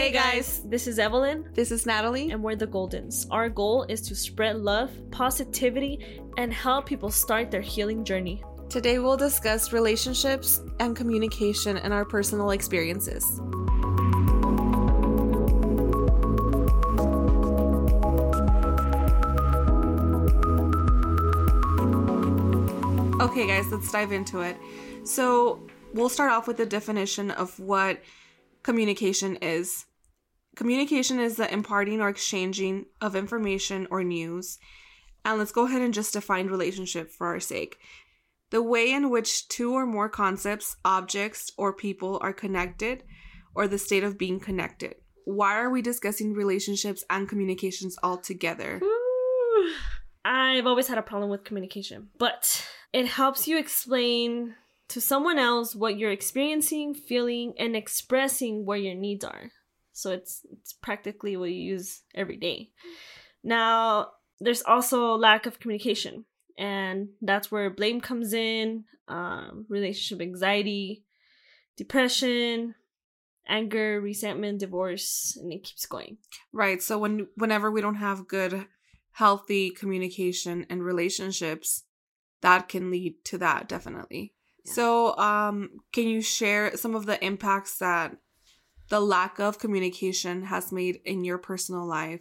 Hey guys, this is Evelyn, This is Natalie. and we're the Goldens. Our goal is to spread love, positivity, and help people start their healing journey. Today we'll discuss relationships and communication and our personal experiences. Okay, guys, let's dive into it. So, we'll start off with the definition of what communication is. Communication is the imparting or exchanging of information or news. And let's go ahead and just define relationship for our sake. The way in which two or more concepts, objects, or people are connected, or the state of being connected. Why are we discussing relationships and communications all together? I've always had a problem with communication, but it helps you explain to someone else what you're experiencing, feeling, and expressing where your needs are. So it's it's practically what you use every day. Now, there's also lack of communication, and that's where blame comes in, um, relationship anxiety, depression, anger, resentment, divorce, and it keeps going. Right. So when whenever we don't have good healthy communication and relationships, that can lead to that definitely. Yeah. So um can you share some of the impacts that the lack of communication has made in your personal life?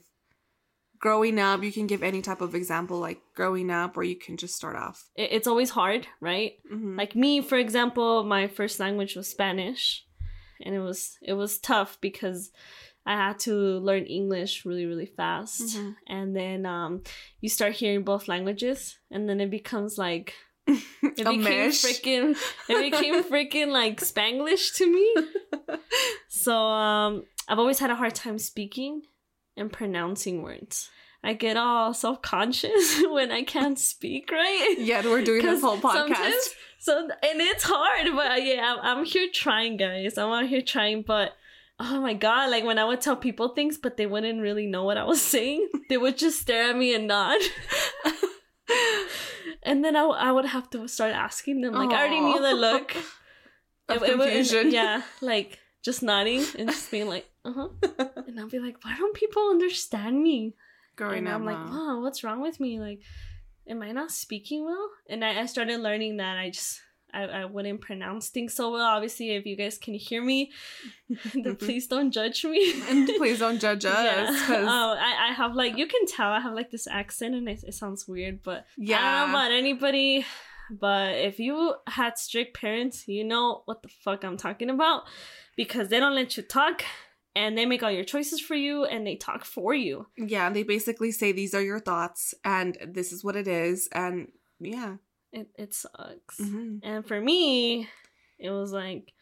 Growing up, you can give any type of example like growing up or you can just start off. It's always hard, right? Mhm. like me for example my first language was spanish and it was it was tough because i had to learn english really really fast Mhm. and then um you start hearing both languages and then it becomes like it a became mesh. freaking it became freaking like spanglish to me so um i've always had a hard time speaking and pronouncing words i get all self-conscious when i can't speak right Yet we're doing this whole podcast. So and it's hard, but yeah, I'm, I'm here trying, guys. I'm out here trying, but oh my god, like when I would tell people things, but they wouldn't really know what I was saying, they would just stare at me and nod. And then I, w- I would have to start asking them, like I already knew the look. Of It- it confusion. yeah, like just nodding and just being like, uh huh. And I'll be like, why don't people understand me? Growing and up. I'm like, wow, what's wrong with me? Like, am I not speaking well? And I, I started learning that I just I, I wouldn't pronounce things so well. Obviously, if you guys can hear me, then please don't judge me. and please don't judge us. Yeah. Oh, I, I have like you can tell I have like this accent and it, it sounds weird, but yeah. I don't know about anybody. But if you had strict parents, you know what the fuck I'm talking about because they don't let you talk and they make all your choices for you and they talk for you. Yeah, they basically say these are your thoughts and this is what it is. And yeah. It, it sucks. Mhm. And for me, it was like,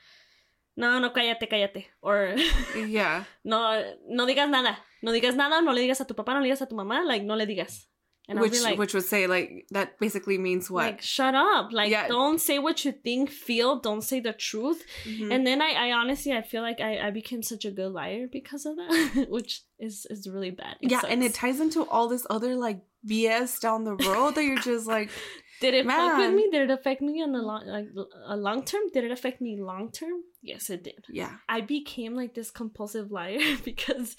no, no, cállate, cállate. Or, Yeah. no, no digas nada. No digas nada, no le digas a tu papá, no le digas a tu mamá, like, no le digas. And which like, which would say like that basically means what? like, shut up. Like, Yeah. don't say what you think, feel, don't say the truth. Mhm. And then I, I honestly, I feel like I, I became such a good liar because of that, which is, is really bad. It yeah, and it ties into all this other like BS down the road that you're just like Did it fuck with me? Did it affect me on the long, like, a long term? Did it affect me long term? Yes, it did. yeah. I became like this compulsive liar because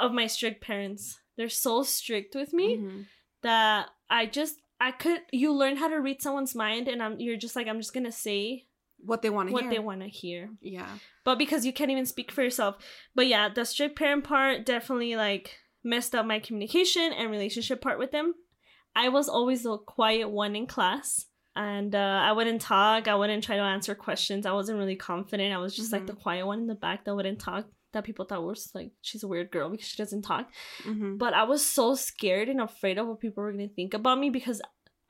of my strict parents. They're so strict with me Mhm. that I just I could you learn how to read someone's mind and I'm you're just like I'm just gonna say What they want to what hear. they want to hear. Yeah. But because you can't even speak for yourself. But yeah, the strict parent part definitely like messed up my communication and relationship part with them. I was always the quiet one in class. And uh, I wouldn't talk. I wouldn't try to answer questions. I wasn't really confident. I was just like Mhm. the quiet one in the back that wouldn't talk. That people thought was like she's a weird girl because she doesn't talk. hmm But I was so scared and afraid of what people were gonna think about me because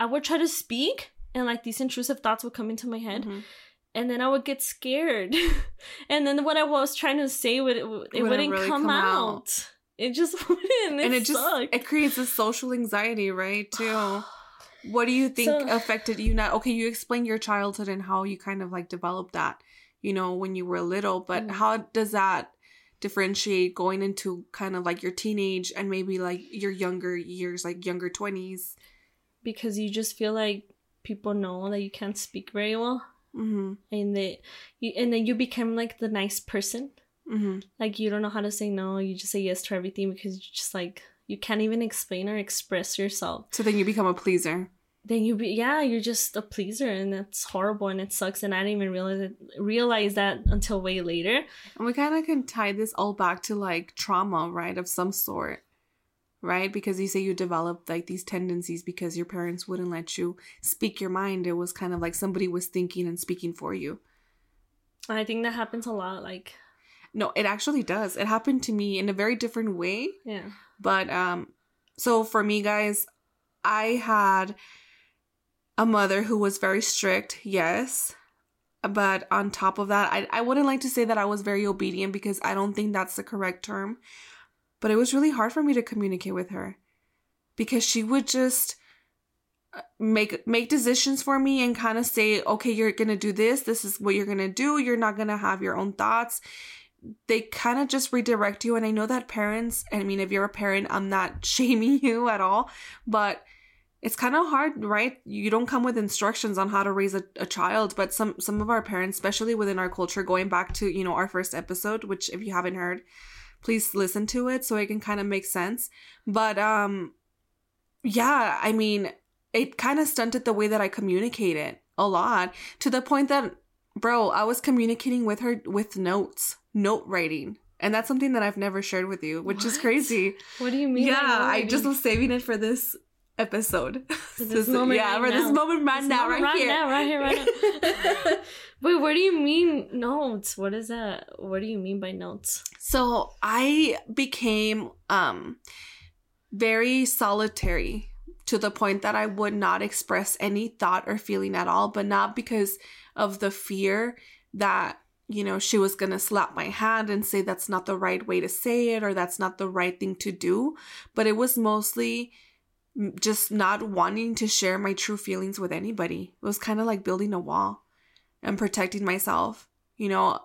I would try to speak and like these intrusive thoughts would come into my head Mhm. and then I would get scared, and then what I was trying to say would it, wouldn't, Wouldn't really come, come out. out. It just wouldn't. It and it just it creates a social anxiety, right? Too. What do you think So- affected you now? Okay, you explained your childhood and how you kind of like developed that, you know, when you were little, but Mm. how does that differentiate going into kind of like your teenage and maybe like your younger years, like younger 20s? because you just feel like people know that you can't speak very well, Mm-hmm. and they, you, and then you become like the nice person, hmm Like you don't know how to say no. You just say yes to everything because you just like you can't even explain or express yourself. So then you become a pleaser. Then you be yeah, you're just a pleaser and that's horrible and it sucks and I didn't even realize it, realize that until way later. And we kind of can tie this all back to like trauma, right? Of some sort, right? Because you say you developed like these tendencies because your parents wouldn't let you speak your mind. It was kind of like somebody was thinking and speaking for you. I think that happens a lot. Like No, it actually does. It happened to me in a very different way. yeah, But um so for me guys, I had a mother who was very strict, yes. But on top of that, I I wouldn't like to say that I was very obedient because I don't think that's the correct term. But it was really hard for me to communicate with her because she would just uh, make make decisions for me and kind of say, "Okay, you're going to do this. This is what you're going to do. You're not going to have your own thoughts." They kind of just redirect you and i know that parents i mean if you're a parent i'm not shaming you at all but it's kind of hard right? You don't come with instructions on how to raise a, a child but some some of our parents especially within our culture going back to you know our first episode which if you haven't heard please listen to it so it can kind of make sense. But um yeah i mean it kind of stunted the way that i communicated a lot to the point that bro i was communicating with her with notes note writing and that's something that i've never shared with you which is crazy what do you mean? yeah i just was saving it for this episode For this moment yeah right for this moment right This now moment right, here now, right here, right now. Wait, what do you mean notes? What is that? What do you mean by notes? So I became um very solitary to the point that I would not express any thought or feeling at all, but not because of the fear that you know she was going to slap my hand and say that's not the right way to say it or that's not the right thing to do, but it was mostly just not wanting to share my true feelings with anybody. It was kind of like building a wall and protecting myself, you know,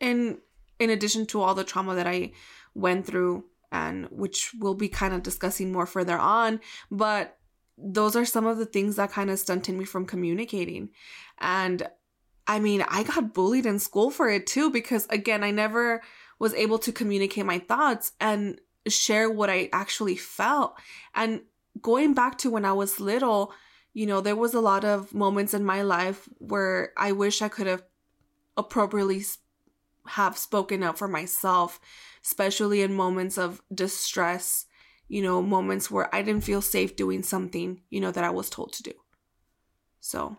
and in addition to all the trauma that I went through and which we'll be kind of discussing more further on, but those are some of the things that kind of stunted me from communicating. And I mean, I got bullied in school for it too because again, I never was able to communicate my thoughts and share what I actually felt. And going back to when I was little, you know, there was a lot of moments in my life where I wish I could have appropriately have spoken up for myself, especially in moments of distress, you know, moments where I didn't feel safe doing something, you know, that I was told to do. So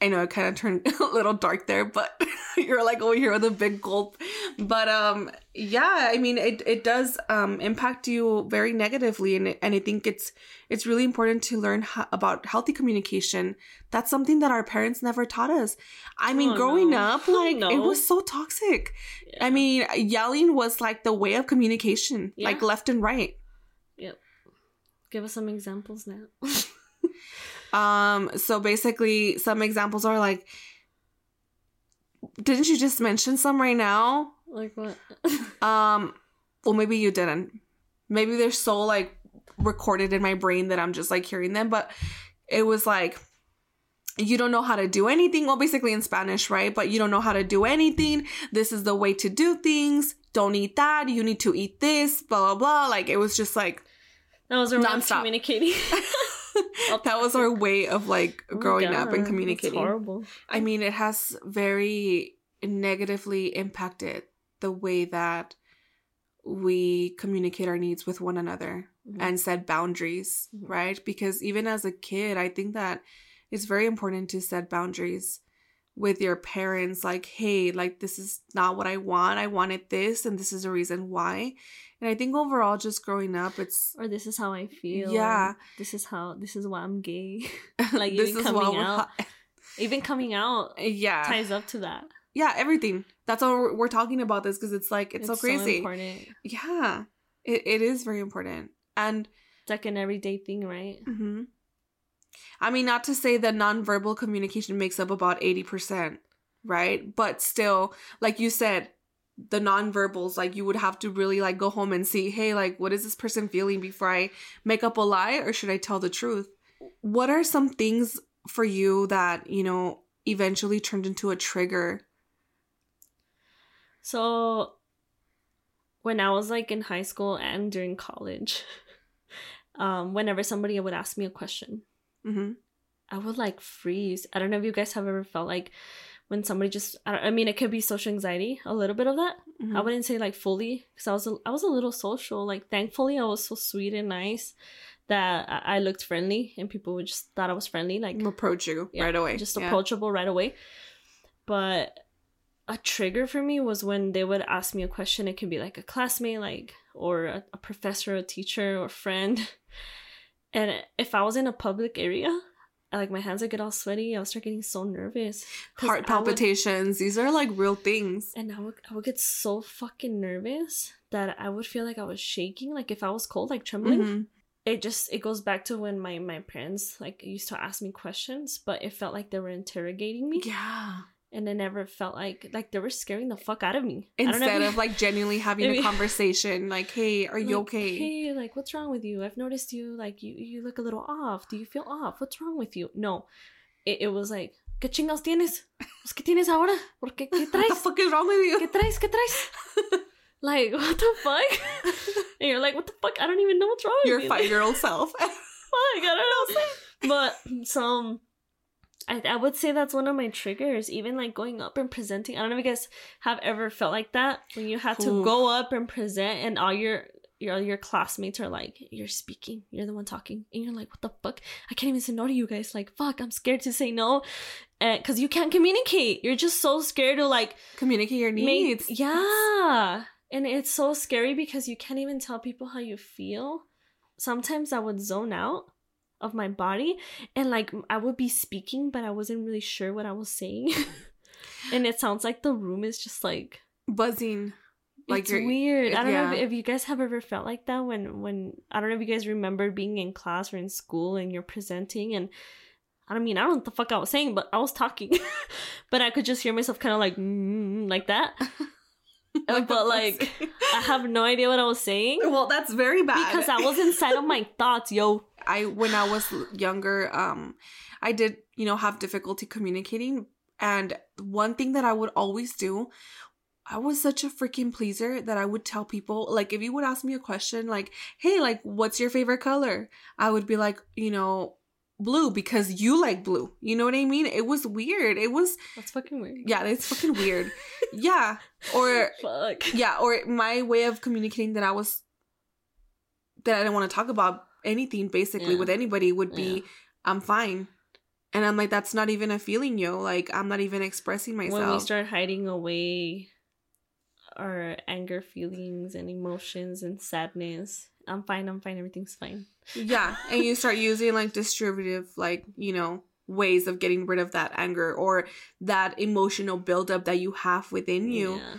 I know it kind of turned a little dark there, but you're like over here with a big gulp. But um yeah, I mean it it does um impact you very negatively and and I think it's it's really important to learn about healthy communication. That's something that our parents never taught us. I mean, Oh, growing no. up like it No. was so toxic. Yeah. I mean, yelling was like the way of communication, Yeah. like left and right. Give us some examples now. Um, so basically, some examples are like, didn't you just mention some right now? like what? Um, well, maybe you didn't. Maybe they're so like recorded in my brain that I'm just like hearing them, but it was like, you don't know how to do anything. Well, basically in Spanish, right? But you don't know how to do anything. This is the way to do things. Don't eat that. You need to eat this, blah, blah, blah. Like it was just like, that was our way of Nonstop. communicating. that was our way of like Oh growing up and communicating. horrible. I mean, it has very negatively impacted the way that we communicate our needs with one another Mhm. and set boundaries, Mhm. right? Because even as a kid, I think that it's very important to set boundaries with your parents like, hey, like, this is not what I want. I wanted this, and this is the reason why. And I think overall, just growing up, it's Or this is how I feel. Yeah. This is how. This is why I'm gay. Like, this even is coming out. Even coming out yeah. ties up to that. yeah, everything. That's why we're, we're talking about this because it's like it's, so crazy. important. yeah, it, it is very important. And It's like an everyday thing, right? mhm. I mean, not to say that nonverbal communication makes up about eighty percent, right? But still, like you said, the nonverbals, like you would have to really like go home and see, hey, like what is this person feeling before I make up a lie or should I tell the truth? What are some things for you that you know eventually turned into a trigger? So when I was like in high school and during college, um, whenever somebody would ask me a question, Mm-hmm. I would like freeze. I don't know if you guys have ever felt like when somebody just, I, don't- I mean, it could be social anxiety, a little bit of that. Mm-hmm. I wouldn't say like fully because I was a, I was a little social. Like thankfully, I was so sweet and nice that I, I looked friendly and people would just thought I was friendly. Like approach you yeah, right away. just Yeah. approachable right away. But a trigger for me was when they would ask me a question. It could be like a classmate, like or a, a professor, a teacher, or friend. And if I was in a public area, I, like my hands would get all sweaty. I would start getting so nervous. Heart I would- palpitations. These are like real things. and I would, I would get so fucking nervous that I would feel like I was shaking. Like if I was cold, like trembling. Mhm. It just it goes back to when my my parents like used to ask me questions, but it felt like they were interrogating me, Yeah. And it never felt like like they were scaring the fuck out of me. I Instead of like genuinely having a conversation, like, "Hey, are you like, okay?" Hey, like what's wrong with you? I've noticed you like you you look a little off. Do you feel off? What's wrong with you? No, it, it was like ¿Qué chingados tienes? Pues, ¿Qué tienes ahora? ¿Por qué? ¿Qué traes? What the fuck is wrong with you? ¿Qué traes? ¿Qué traes? Like, what the fuck? and you're like, what the fuck? I don't even know what's wrong with you. Your five year old self. Fuck, I don't know. But so I, I would say that's one of my triggers. Even like going up and presenting. I don't know if you guys have ever felt like that when you had to Oof. go up and present and all your your your classmates are like, you're speaking, you're the one talking, and you're like, what the fuck? I can't even say no to you guys. Like, fuck, I'm scared to say no, eh, because you can't communicate. You're just so scared to like Communicate your make- needs. yeah. And it's so scary because you can't even tell people how you feel. Sometimes I would zone out of my body and like I would be speaking, but I wasn't really sure what I was saying. and it sounds like the room is just like Buzzing. Like it's weird. I don't know if, if you guys have ever felt like that when when I don't know if you guys remember being in class or in school and you're presenting and I don't mean I don't know what the fuck I was saying, but I was talking, but I could just hear myself kind of like mm, like that. but like I have no idea what I was saying well, that's very bad because I was inside of my thoughts, yo. I when I was younger, um, I did you know have difficulty communicating, and one thing that I would always do, I was such a freaking pleaser that I would tell people like if you would ask me a question like, hey, like what's your favorite color? I would be like, you know, blue because you like blue. You know what I mean? It was weird. It was That's fucking weird. yeah, it's fucking weird. yeah, or Fuck. yeah, or my way of communicating that I was that I didn't want to talk about anything basically Yeah. with anybody would be Yeah. I'm fine. And I'm like, that's not even a feeling, yo. Like I'm not even expressing myself. When we start hiding away our anger feelings and emotions and sadness, I'm fine. I'm fine. Everything's fine. yeah. And you start using like distributive, like, you know, ways of getting rid of that anger or that emotional buildup that you have within you. Yeah.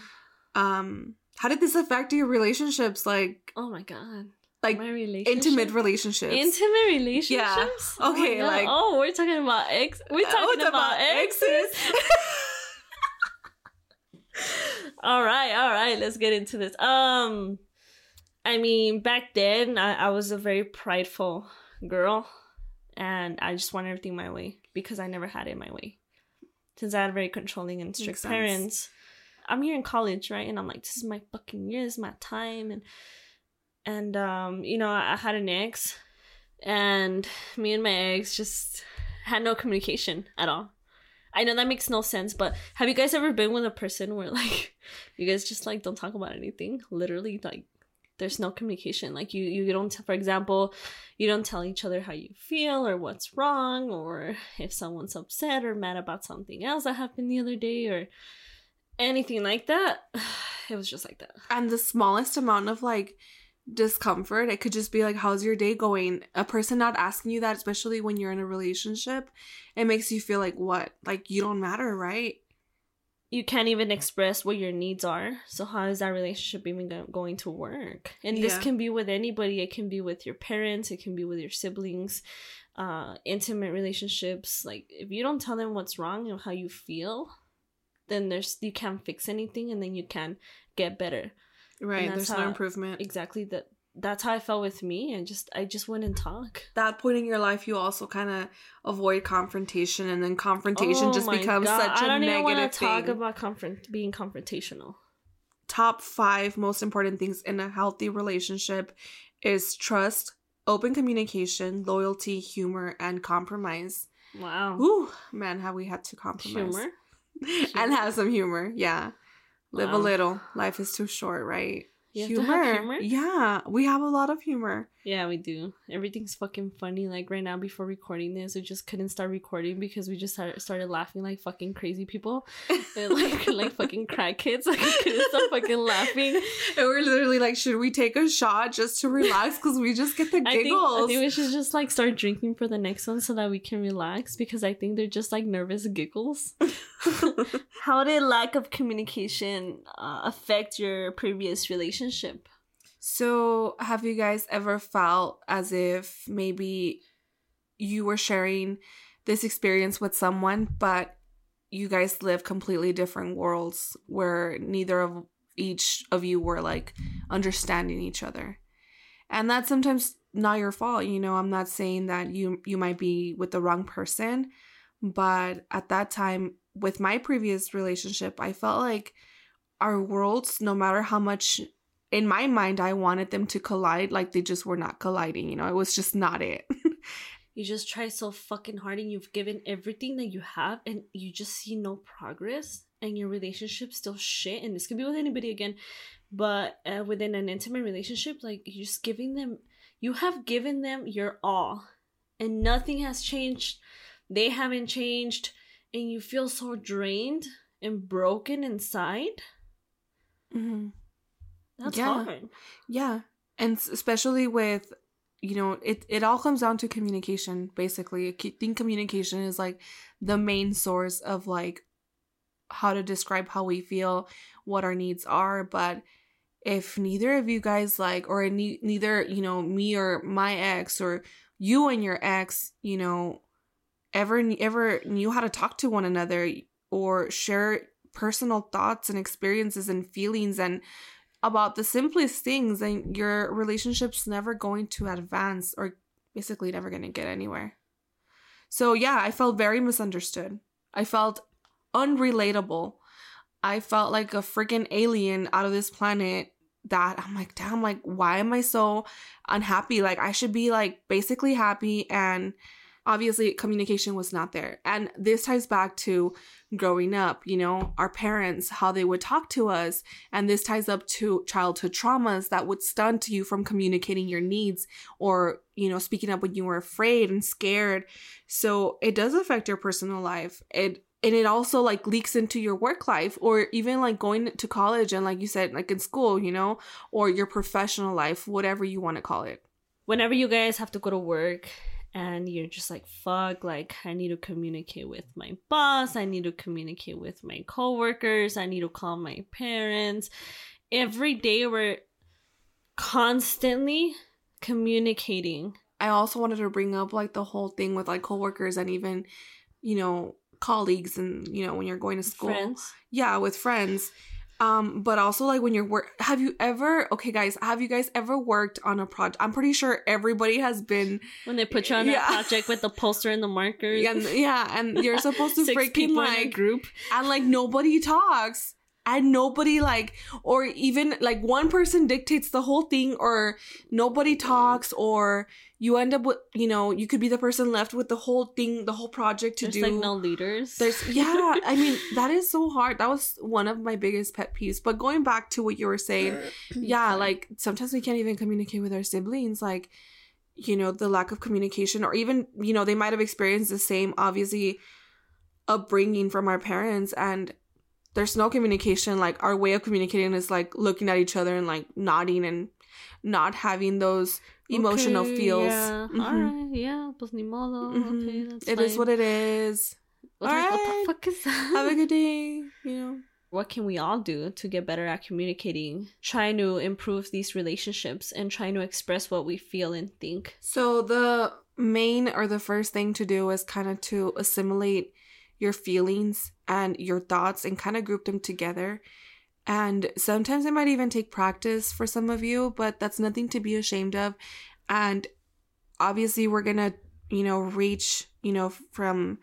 Um, how did this affect your relationships? Like Oh my god. like my relationship. intimate relationships. Intimate relationships. Oh my Okay, God. like- oh, we're talking about ex. We're Oh, talking it's about, exes. all right, all right. Let's get into this. Um, I mean, back then I, I was a very prideful girl, and I just wanted everything my way because I never had it my way. Since I had very controlling and strict Makes sense. parents, I'm here in college, right? And I'm like, this is my fucking year, this is my time, and and um, you know, I, I had an ex, and me and my ex just had no communication at all. I know that makes no sense, but have you guys ever been with a person where like you guys just like don't talk about anything? Literally, like there's no communication. Like you you don't for example, you don't tell each other how you feel or what's wrong or if someone's upset or mad about something else that happened the other day or anything like that. It was just like that. and the smallest amount of like discomfort it could just be like how's your day going a person not asking you that especially when you're in a relationship it makes you feel like what like you don't matter right you can't even express what your needs are. So how is that relationship even go- going to work? And this can be with anybody. It can be with your parents. It can be with your siblings. Uh, intimate relationships. Like if you don't tell them what's wrong and how you feel, then there's you can't fix anything, and then you can't get better. right there's no improvement Exactly that. That's how I felt with me, and just I just wouldn't talk. that point in your life you also kind of avoid confrontation and then confrontation Oh just becomes God, such I don't even negative want to talk thing about confront being confrontational. top five most important things in a healthy relationship is trust, open communication, loyalty, humor, and compromise. Wow. Ooh, man, have we had to compromise Humor. and have some humor? Yeah, live a little. Life is too short, right? You have to have humor? Yeah, we have a lot of humor. Yeah, we do. Everything's fucking funny. Like right now, before recording this, we just couldn't start recording because we just started, started laughing like fucking crazy people, and like like fucking crackheads. Like we couldn't stop fucking laughing. And we're literally like, should we take a shot just to relax? Because we just get the I think, giggles. I think we should just like start drinking for the next one so that we can relax because I think they're just like nervous giggles. How did lack of communication uh, affect your previous relationship? So, have you guys ever felt as if maybe you were sharing this experience with someone, but you guys live completely different worlds where neither of each of you were like understanding each other? And that's sometimes not your fault, you know. I'm not saying that you you might be with the wrong person, but at that time with my previous relationship, I felt like our worlds, no matter how much in my mind I wanted them to collide, like they just were not colliding, you know, it was just not it. You just try so fucking hard and you've given everything that you have and you just see no progress and your relationship still shit. And this could be with anybody again, but uh, within an intimate relationship, like you're just giving them, you have given them your all and nothing has changed. They haven't changed and you feel so drained and broken inside. mm-hmm. That's Yeah. hard. Yeah. And especially with, you know, it, it all comes down to communication, basically. I think communication is like the main source of like how to describe how we feel, what our needs are. But if neither of you guys like, or ne- neither, you know, me or my ex or you and your ex, you know, ever ever knew how to talk to one another or share personal thoughts and experiences and feelings and about the simplest things and your relationship's never going to advance or basically never going to get anywhere. So yeah i felt very misunderstood. I felt unrelatable. I felt like a freaking alien out of this planet that i'm like damn like why am i so unhappy? Like i should be like basically happy and obviously communication was not there. And this ties back to growing up you know our parents how they would talk to us. And this ties up to childhood traumas that would stunt you from communicating your needs or you know speaking up when you were afraid and scared. So it does affect your personal life. It and it also like leaks into your work life or even like going to college and like you said like in school you know or your professional life whatever you want to call it. Whenever you guys have to go to work and you're just like fuck like i need to communicate with my boss. I need to communicate with my coworkers. I need to call my parents. Every day we're constantly communicating. I also wanted to bring up like the whole thing with like coworkers and even, you know, colleagues and you know when you're going to school. friends. Yeah, with friends. Um, but also like when you're work have you ever okay guys, have you guys ever worked on a project? I'm pretty sure everybody has been when they put you on Yeah. a project with the poster and the markers and yeah, and you're supposed to Six freaking people in a like group and like nobody talks and nobody like or even like one person dictates the whole thing or nobody talks or you end up with you know you could be the person left with the whole thing the whole project to there's do. like no leaders. There's yeah i mean that is so hard. That was one of my biggest pet peeves. But going back to what you were saying yeah like sometimes we can't even communicate with our siblings like you know the lack of communication or even you know they might have experienced the same obviously upbringing from our parents. And there's no communication. Like our way of communicating is like looking at each other and like nodding and not having those emotional Okay, feels. yeah. Mhm. alright yeah pues ni modo. Mhm. okay that's It is what it is. What, like, what Alright. the fuck is that have a good day you know. What can we all do to get better at communicating trying to improve these relationships and trying to express what we feel and think? So the main or the first thing to do is kind of to assimilate your feelings and your thoughts and kind of group them together. And sometimes it might even take practice for some of you, but that's nothing to be ashamed of. And obviously we're going to, you know, reach, you know, from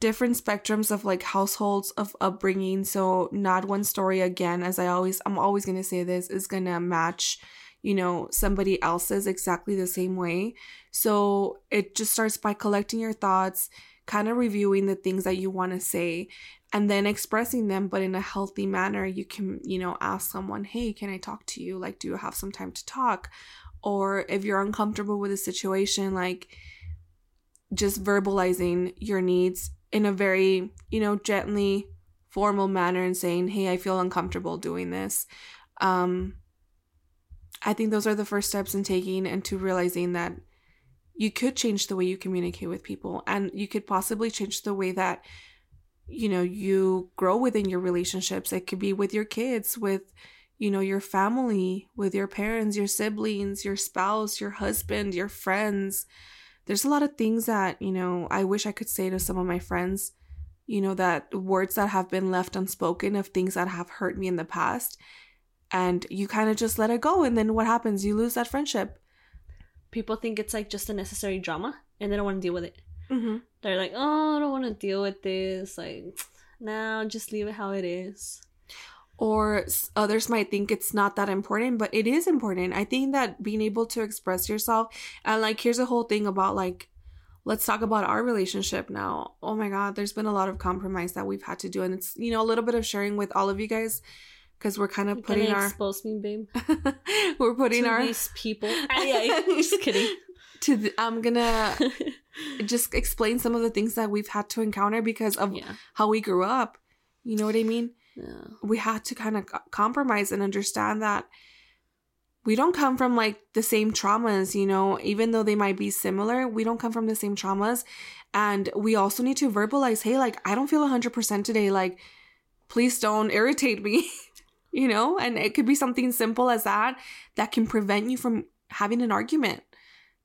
different spectrums of like households of upbringing. So not one story again, as I always I'm always gonna say this, is gonna match, you know, somebody else's exactly the same way. So it just starts by collecting your thoughts, kind of reviewing the things that you want to say and then expressing them but in a healthy manner. You can you know ask someone hey can i talk to you? Like do you have some time to talk? Or if you're uncomfortable with a situation like just verbalizing your needs in a very you know gently formal manner and saying hey i feel uncomfortable doing this. Um i think those are the first steps in taking into realizing that you could change the way you communicate with people and you could possibly change the way that you know you grow within your relationships. It could be with your kids with you know your family with your parents your siblings your spouse your husband your friends. There's a lot of things that you know i wish i could say to some of my friends you know that words that have been left unspoken of things that have hurt me in the past. And you kind of just let it go and then what happens? You lose that friendship people think it's like just a necessary drama and they don't want to deal with it. mm-hmm. They're like, oh, I don't want to deal with this. Like, now just leave it how it is. or others might think it's not that important but it is important i think that being able to express yourself and like here's a whole thing about like let's talk about our relationship now oh my god there's been a lot of compromise that we've had to do and it's you know a little bit of sharing with all of you guys because we're kind of putting our expose me, babe? we're putting to our these people. yeah, just kidding. to the, i'm gonna just explain some of the things that we've had to encounter because of yeah, how we grew up you know what i mean yeah. we had to kind of compromise and understand that we don't come from like the same traumas, you know, even though they might be similar, we don't come from the same traumas. And we also need to verbalize, hey, like, I don't feel 100% today. Like, please don't irritate me, you know? And it could be something simple as that that can prevent you from having an argument.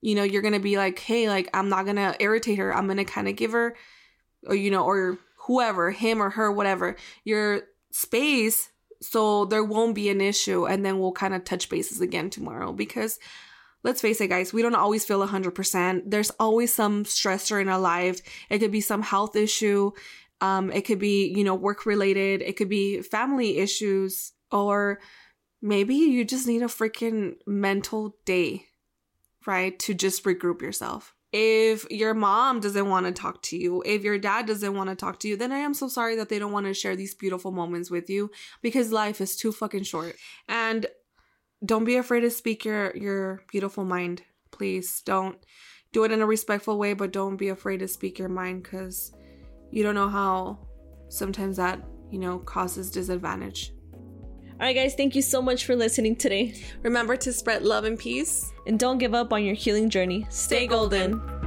You know, you're going to be like, hey, like, I'm not going to irritate her. I'm going to kind of give her, or, you know, or whoever, him or her, whatever, your space so there won't be an issue and then we'll kind of touch bases again tomorrow because let's face it guys we don't always feel 100% there's always some stressor in our life it could be some health issue um it could be you know work related it could be family issues or maybe you just need a freaking mental day right to just regroup yourself if your mom doesn't want to talk to you, if your dad doesn't want to talk to you, then I am so sorry that they don't want to share these beautiful moments with you because life is too fucking short. And don't be afraid to speak your your beautiful mind. Please don't do it in a respectful way, but don't be afraid to speak your mind cuz you don't know how sometimes that, you know, causes disadvantage. All right, guys, thank you so much for listening today. Remember to spread love and peace. And don't give up on your healing journey. Stay golden.